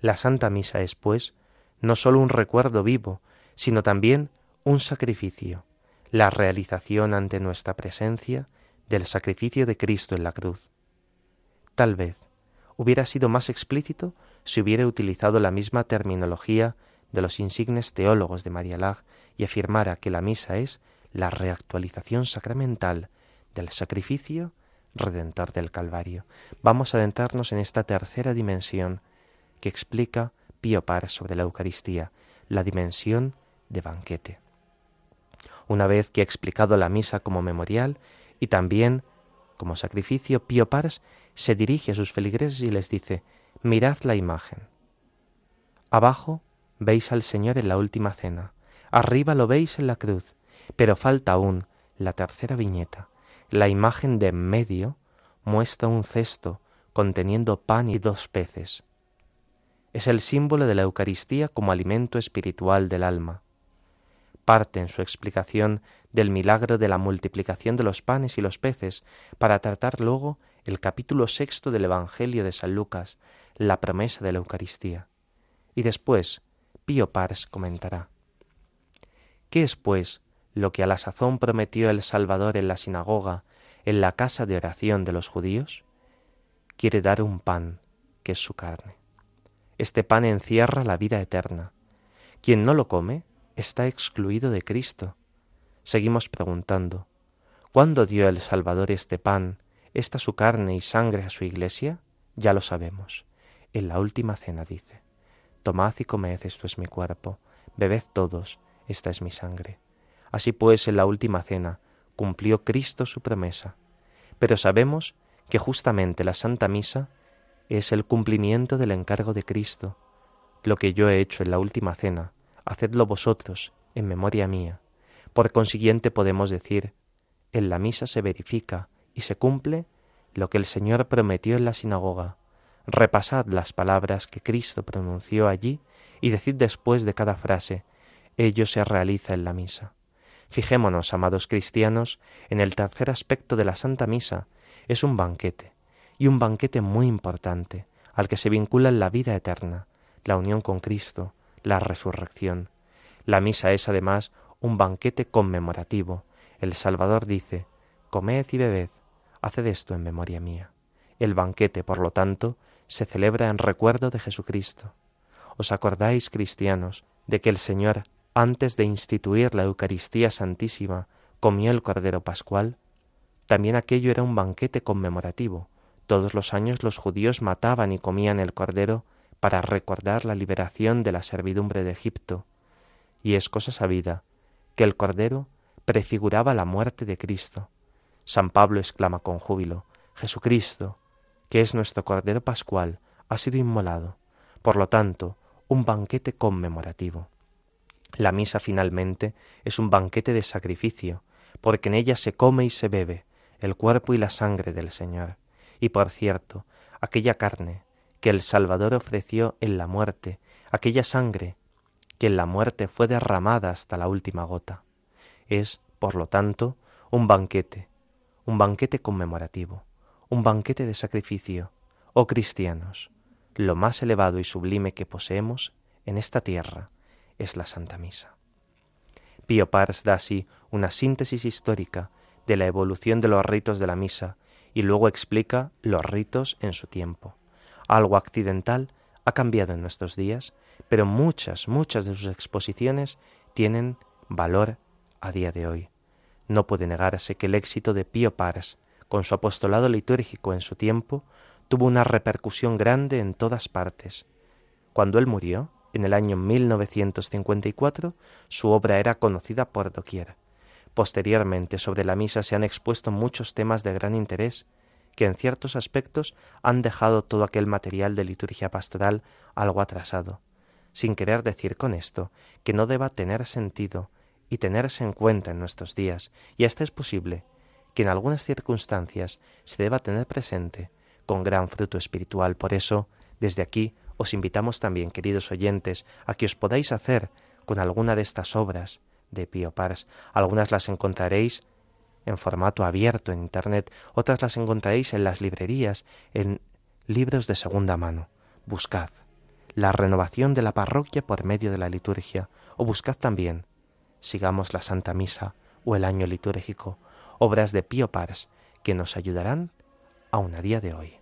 La Santa Misa es, pues, no sólo un recuerdo vivo, sino también un sacrificio, la realización ante nuestra presencia del sacrificio de Cristo en la cruz. Tal vez hubiera sido más explícito si hubiera utilizado la misma terminología de los insignes teólogos de María Lag y afirmara que la misa es la reactualización sacramental del sacrificio redentor del Calvario. Vamos a adentrarnos en esta tercera dimensión que explica Pío Par sobre la Eucaristía, la dimensión de banquete. Una vez que ha explicado la misa como memorial y también como sacrificio, Pío Pars se dirige a sus feligreses y les dice, mirad la imagen. Abajo veis al Señor en la última cena, arriba lo veis en la cruz, pero falta aún la tercera viñeta. La imagen de medio muestra un cesto conteniendo pan y dos peces. Es el símbolo de la Eucaristía como alimento espiritual del alma. Parte en su explicación del milagro de la multiplicación de los panes y los peces para tratar luego el capítulo sexto del Evangelio de San Lucas, la promesa de la Eucaristía. Y después Pío Pars comentará. ¿Qué es, pues, lo que a la sazón prometió el Salvador en la sinagoga, en la casa de oración de los judíos? Quiere dar un pan, que es su carne. Este pan encierra la vida eterna. Quien no lo come está excluido de Cristo. Seguimos preguntando, ¿cuándo dio el Salvador este pan, esta su carne y sangre a su iglesia? Ya lo sabemos. En la última cena dice. Tomad y comed, esto es mi cuerpo, bebed todos, esta es mi sangre. Así pues, en la última cena cumplió Cristo su promesa. Pero sabemos que justamente la Santa Misa es el cumplimiento del encargo de Cristo. Lo que yo he hecho en la última cena, hacedlo vosotros, en memoria mía. Por consiguiente podemos decir, en la misa se verifica y se cumple lo que el Señor prometió en la sinagoga, Repasad las palabras que Cristo pronunció allí y decid después de cada frase, ello se realiza en la misa. Fijémonos, amados cristianos, en el tercer aspecto de la Santa Misa. Es un banquete, y un banquete muy importante, al que se vincula la vida eterna, la unión con Cristo, la resurrección. La misa es además un banquete conmemorativo. El Salvador dice, Comed y bebed, haced esto en memoria mía. El banquete, por lo tanto, se celebra en recuerdo de Jesucristo. ¿Os acordáis, cristianos, de que el Señor, antes de instituir la Eucaristía Santísima, comió el Cordero Pascual? También aquello era un banquete conmemorativo. Todos los años los judíos mataban y comían el Cordero para recordar la liberación de la servidumbre de Egipto. Y es cosa sabida que el Cordero prefiguraba la muerte de Cristo. San Pablo exclama con júbilo, Jesucristo, que es nuestro Cordero Pascual, ha sido inmolado. Por lo tanto, un banquete conmemorativo. La misa finalmente es un banquete de sacrificio, porque en ella se come y se bebe el cuerpo y la sangre del Señor. Y por cierto, aquella carne que el Salvador ofreció en la muerte, aquella sangre que en la muerte fue derramada hasta la última gota. Es, por lo tanto, un banquete, un banquete conmemorativo, un banquete de sacrificio. Oh cristianos, lo más elevado y sublime que poseemos en esta tierra es la Santa Misa. Pío Pars da así una síntesis histórica de la evolución de los ritos de la misa y luego explica los ritos en su tiempo. Algo accidental ha cambiado en nuestros días, pero muchas, muchas de sus exposiciones tienen valor a día de hoy. No puede negarse que el éxito de Pío Pars, con su apostolado litúrgico en su tiempo, tuvo una repercusión grande en todas partes. Cuando él murió, en el año 1954, su obra era conocida por doquier. Posteriormente, sobre la misa se han expuesto muchos temas de gran interés, que en ciertos aspectos han dejado todo aquel material de liturgia pastoral algo atrasado, sin querer decir con esto que no deba tener sentido y tenerse en cuenta en nuestros días, y hasta es posible que en algunas circunstancias se deba tener presente con gran fruto espiritual. Por eso, desde aquí os invitamos también, queridos oyentes, a que os podáis hacer con alguna de estas obras de Pío Pars. Algunas las encontraréis en formato abierto en Internet, otras las encontraréis en las librerías, en libros de segunda mano. Buscad la renovación de la parroquia por medio de la liturgia, o buscad también, sigamos la Santa Misa o el año litúrgico, obras de Pío Pars que nos ayudarán aún a día de hoy.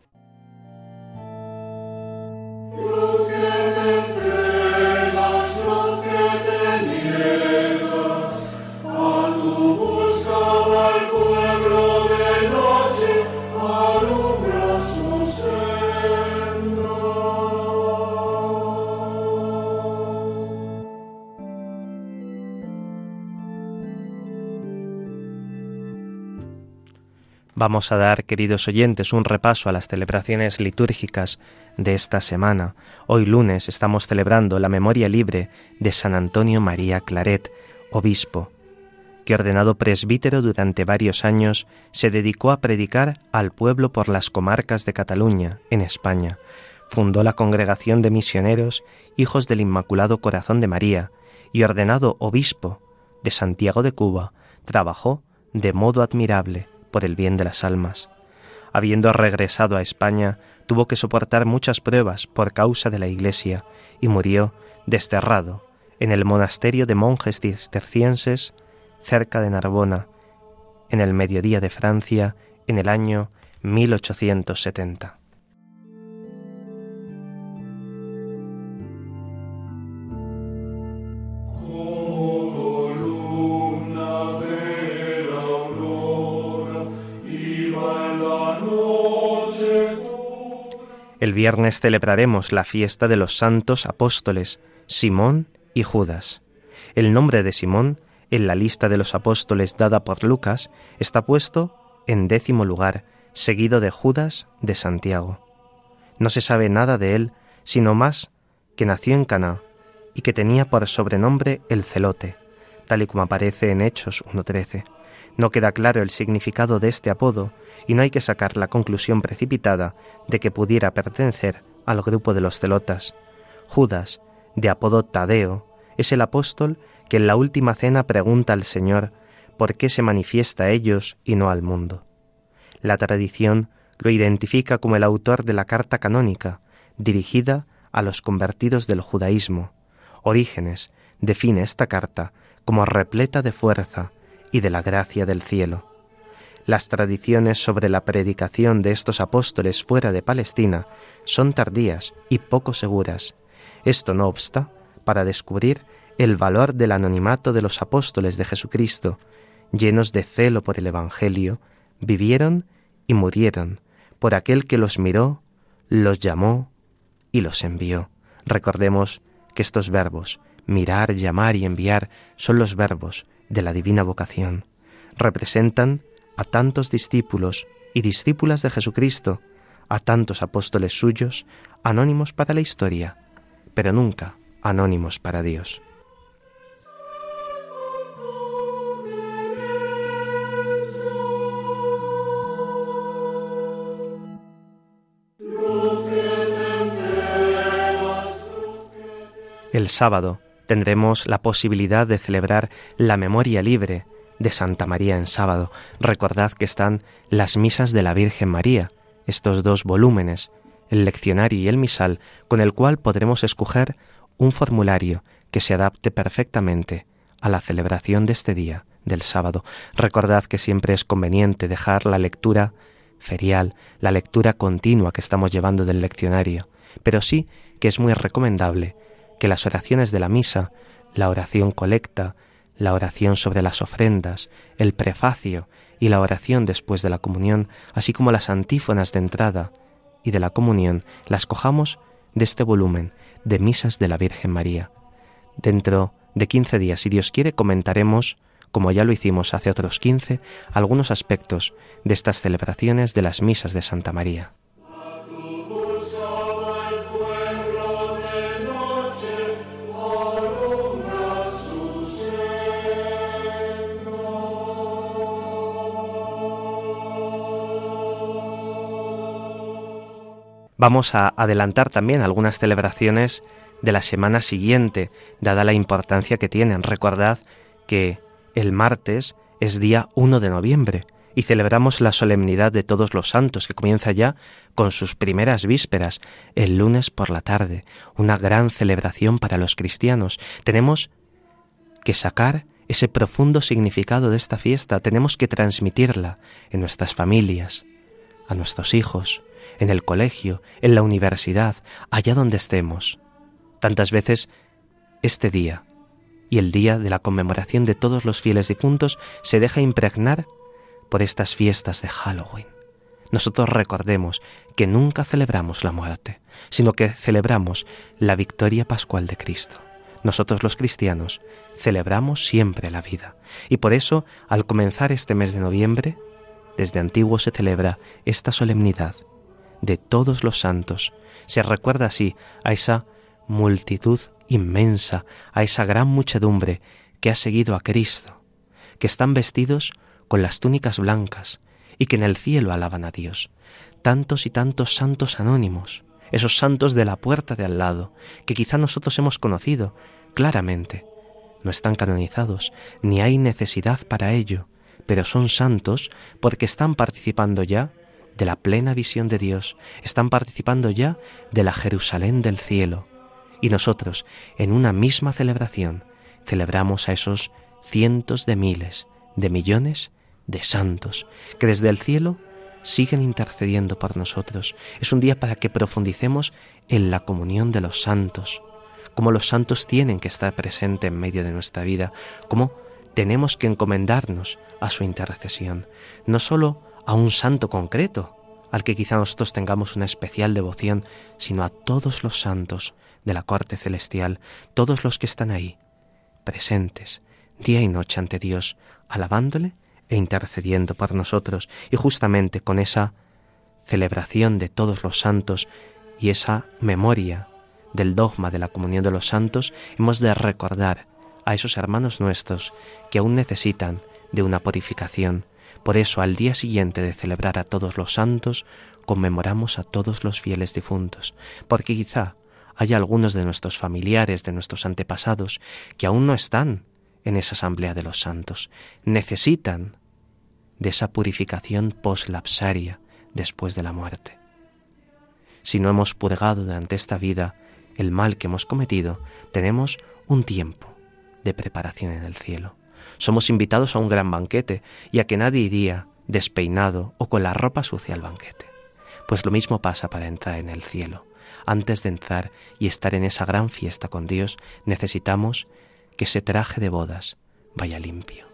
Vamos a dar, queridos oyentes, un repaso a las celebraciones litúrgicas de esta semana. Hoy lunes estamos celebrando la memoria libre de San Antonio María Claret, obispo, que ordenado presbítero durante varios años se dedicó a predicar al pueblo por las comarcas de Cataluña, en España. Fundó la Congregación de Misioneros Hijos del Inmaculado Corazón de María y ordenado obispo de Santiago de Cuba, trabajó de modo admirable por el bien de las almas. Habiendo regresado a España, tuvo que soportar muchas pruebas por causa de la Iglesia y murió desterrado en el monasterio de monjes cistercienses cerca de Narbona, en el mediodía de Francia, en el año 1870. El viernes celebraremos la fiesta de los santos apóstoles Simón y Judas. El nombre de Simón, en la lista de los apóstoles dada por Lucas, está puesto en décimo lugar, seguido de Judas de Santiago. No se sabe nada de él, sino más que nació en Caná y que tenía por sobrenombre el celote, tal y como aparece en Hechos 1.13. No queda claro el significado de este apodo y no hay que sacar la conclusión precipitada de que pudiera pertenecer al grupo de los celotas. Judas, de apodo Tadeo, es el apóstol que en la última cena pregunta al Señor por qué se manifiesta a ellos y no al mundo. La tradición lo identifica como el autor de la carta canónica, dirigida a los convertidos del judaísmo. Orígenes define esta carta como repleta de fuerza y de la gracia del cielo. Las tradiciones sobre la predicación de estos apóstoles fuera de Palestina son tardías y poco seguras. Esto no obsta para descubrir el valor del anonimato de los apóstoles de Jesucristo, llenos de celo por el Evangelio, vivieron y murieron por aquel que los miró, los llamó y los envió. Recordemos que estos verbos, mirar, llamar y enviar, son los verbos de la divina vocación. Representan a tantos discípulos y discípulas de Jesucristo, a tantos apóstoles suyos, anónimos para la historia, pero nunca anónimos para Dios. El sábado tendremos la posibilidad de celebrar la memoria libre de Santa María en sábado. Recordad que están las misas de la Virgen María, estos dos volúmenes, el leccionario y el misal, con el cual podremos escoger un formulario que se adapte perfectamente a la celebración de este día, del sábado. Recordad que siempre es conveniente dejar la lectura ferial, la lectura continua que estamos llevando del leccionario, pero sí que es muy recomendable que las oraciones de la misa, la oración colecta, la oración sobre las ofrendas, el prefacio y la oración después de la comunión, así como las antífonas de entrada y de la comunión, las cojamos de este volumen de Misas de la Virgen María. Dentro de quince días, si Dios quiere, comentaremos, como ya lo hicimos hace otros quince, algunos aspectos de estas celebraciones de las Misas de Santa María. Vamos a adelantar también algunas celebraciones de la semana siguiente, dada la importancia que tienen. Recordad que el martes es día 1 de noviembre y celebramos la solemnidad de todos los santos, que comienza ya con sus primeras vísperas, el lunes por la tarde, una gran celebración para los cristianos. Tenemos que sacar ese profundo significado de esta fiesta, tenemos que transmitirla en nuestras familias, a nuestros hijos, en el colegio, en la universidad, allá donde estemos. Tantas veces este día y el día de la conmemoración de todos los fieles difuntos se deja impregnar por estas fiestas de Halloween. Nosotros recordemos que nunca celebramos la muerte, sino que celebramos la victoria pascual de Cristo. Nosotros los cristianos celebramos siempre la vida y por eso al comenzar este mes de noviembre, desde antiguo se celebra esta solemnidad de todos los santos. Se recuerda así a esa multitud inmensa, a esa gran muchedumbre que ha seguido a Cristo, que están vestidos con las túnicas blancas y que en el cielo alaban a Dios. Tantos y tantos santos anónimos, esos santos de la puerta de al lado, que quizá nosotros hemos conocido claramente. No están canonizados, ni hay necesidad para ello, pero son santos porque están participando ya de la plena visión de Dios, están participando ya de la Jerusalén del cielo. Y nosotros, en una misma celebración, celebramos a esos cientos de miles, de millones de santos, que desde el cielo siguen intercediendo por nosotros. Es un día para que profundicemos en la comunión de los santos, cómo los santos tienen que estar presentes en medio de nuestra vida, cómo tenemos que encomendarnos a su intercesión, no solo a un santo concreto, al que quizá nosotros tengamos una especial devoción, sino a todos los santos de la corte celestial, todos los que están ahí, presentes, día y noche ante Dios, alabándole e intercediendo por nosotros, y justamente con esa celebración de todos los santos y esa memoria del dogma de la comunión de los santos, hemos de recordar a esos hermanos nuestros que aún necesitan de una purificación, por eso, al día siguiente de celebrar a todos los santos, conmemoramos a todos los fieles difuntos, porque quizá haya algunos de nuestros familiares, de nuestros antepasados, que aún no están en esa asamblea de los santos, necesitan de esa purificación poslapsaria después de la muerte. Si no hemos purgado durante esta vida el mal que hemos cometido, tenemos un tiempo de preparación en el cielo somos invitados a un gran banquete y a que nadie iría despeinado o con la ropa sucia al banquete. Pues lo mismo pasa para entrar en el cielo. Antes de entrar y estar en esa gran fiesta con Dios, necesitamos que ese traje de bodas vaya limpio,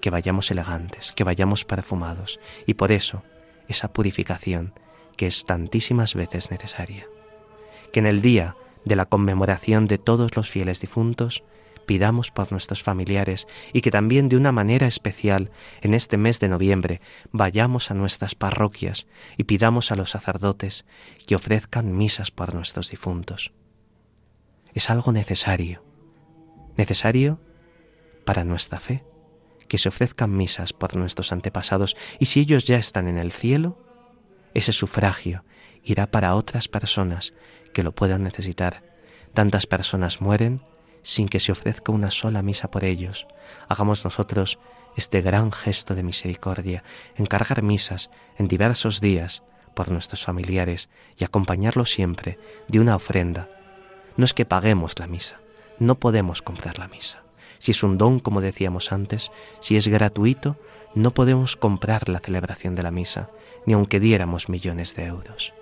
que vayamos elegantes, que vayamos perfumados, y por eso esa purificación que es tantísimas veces necesaria. Que en el día de la conmemoración de todos los fieles difuntos pidamos por nuestros familiares y que también de una manera especial en este mes de noviembre vayamos a nuestras parroquias y pidamos a los sacerdotes que ofrezcan misas por nuestros difuntos. Es algo necesario, necesario para nuestra fe, que se ofrezcan misas por nuestros antepasados y si ellos ya están en el cielo, ese sufragio irá para otras personas que lo puedan necesitar. Tantas personas mueren sin que se ofrezca una sola misa por ellos. Hagamos nosotros este gran gesto de misericordia, encargar misas en diversos días por nuestros familiares y acompañarlos siempre de una ofrenda. No es que paguemos la misa, no podemos comprar la misa. Si es un don, como decíamos antes, si es gratuito, no podemos comprar la celebración de la misa, ni aunque diéramos millones de euros.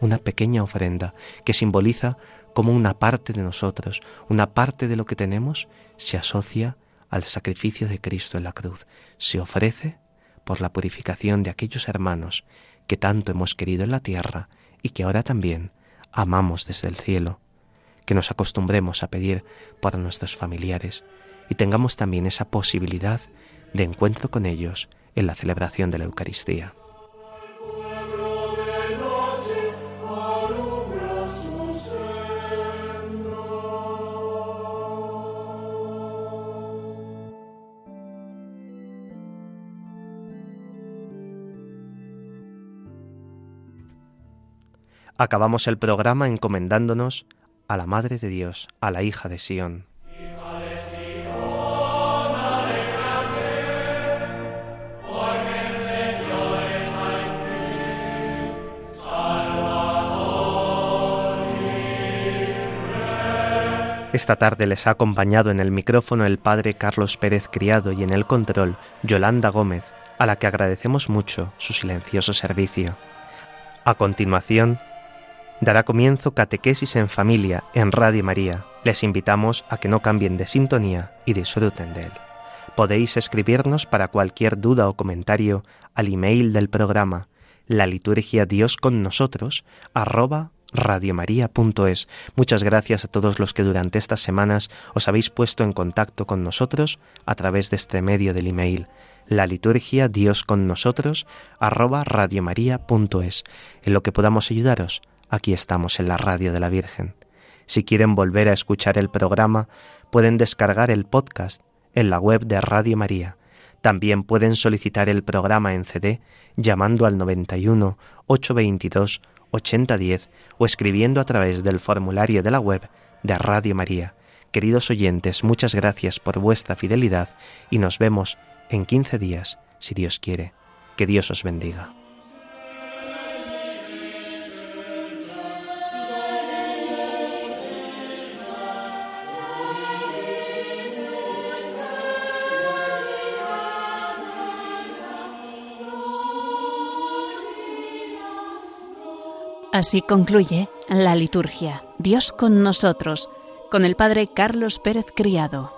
Una pequeña ofrenda que simboliza como una parte de nosotros, una parte de lo que tenemos, se asocia al sacrificio de Cristo en la cruz, se ofrece por la purificación de aquellos hermanos que tanto hemos querido en la tierra y que ahora también amamos desde el cielo, que nos acostumbremos a pedir por nuestros familiares y tengamos también esa posibilidad de encuentro con ellos en la celebración de la Eucaristía. Acabamos el programa encomendándonos a la Madre de Dios, a la hija de Sión. Esta tarde les ha acompañado en el micrófono el padre Carlos Pérez Criado y en el control Yolanda Gómez, a la que agradecemos mucho su silencioso servicio. A continuación, dará comienzo Catequesis en Familia en Radio María. Les invitamos a que no cambien de sintonía y disfruten de él. Podéis escribirnos para cualquier duda o comentario al email del programa la liturgia Dios con nosotros arroba radiomaria.es. Muchas gracias a todos los que durante estas semanas os habéis puesto en contacto con nosotros a través de este medio del email la liturgia Dios con nosotros arroba radiomaria.es. En lo que podamos ayudaros, aquí estamos en la radio de la Virgen. Si quieren volver a escuchar el programa, pueden descargar el podcast en la web de Radio María. También pueden solicitar el programa en CD llamando al 91 822 8010 o escribiendo a través del formulario de la web de Radio María. Queridos oyentes, muchas gracias por vuestra fidelidad y nos vemos en 15 días, si Dios quiere. Que Dios os bendiga. Así concluye la liturgia. Dios con nosotros, con el Padre Carlos Pérez Criado.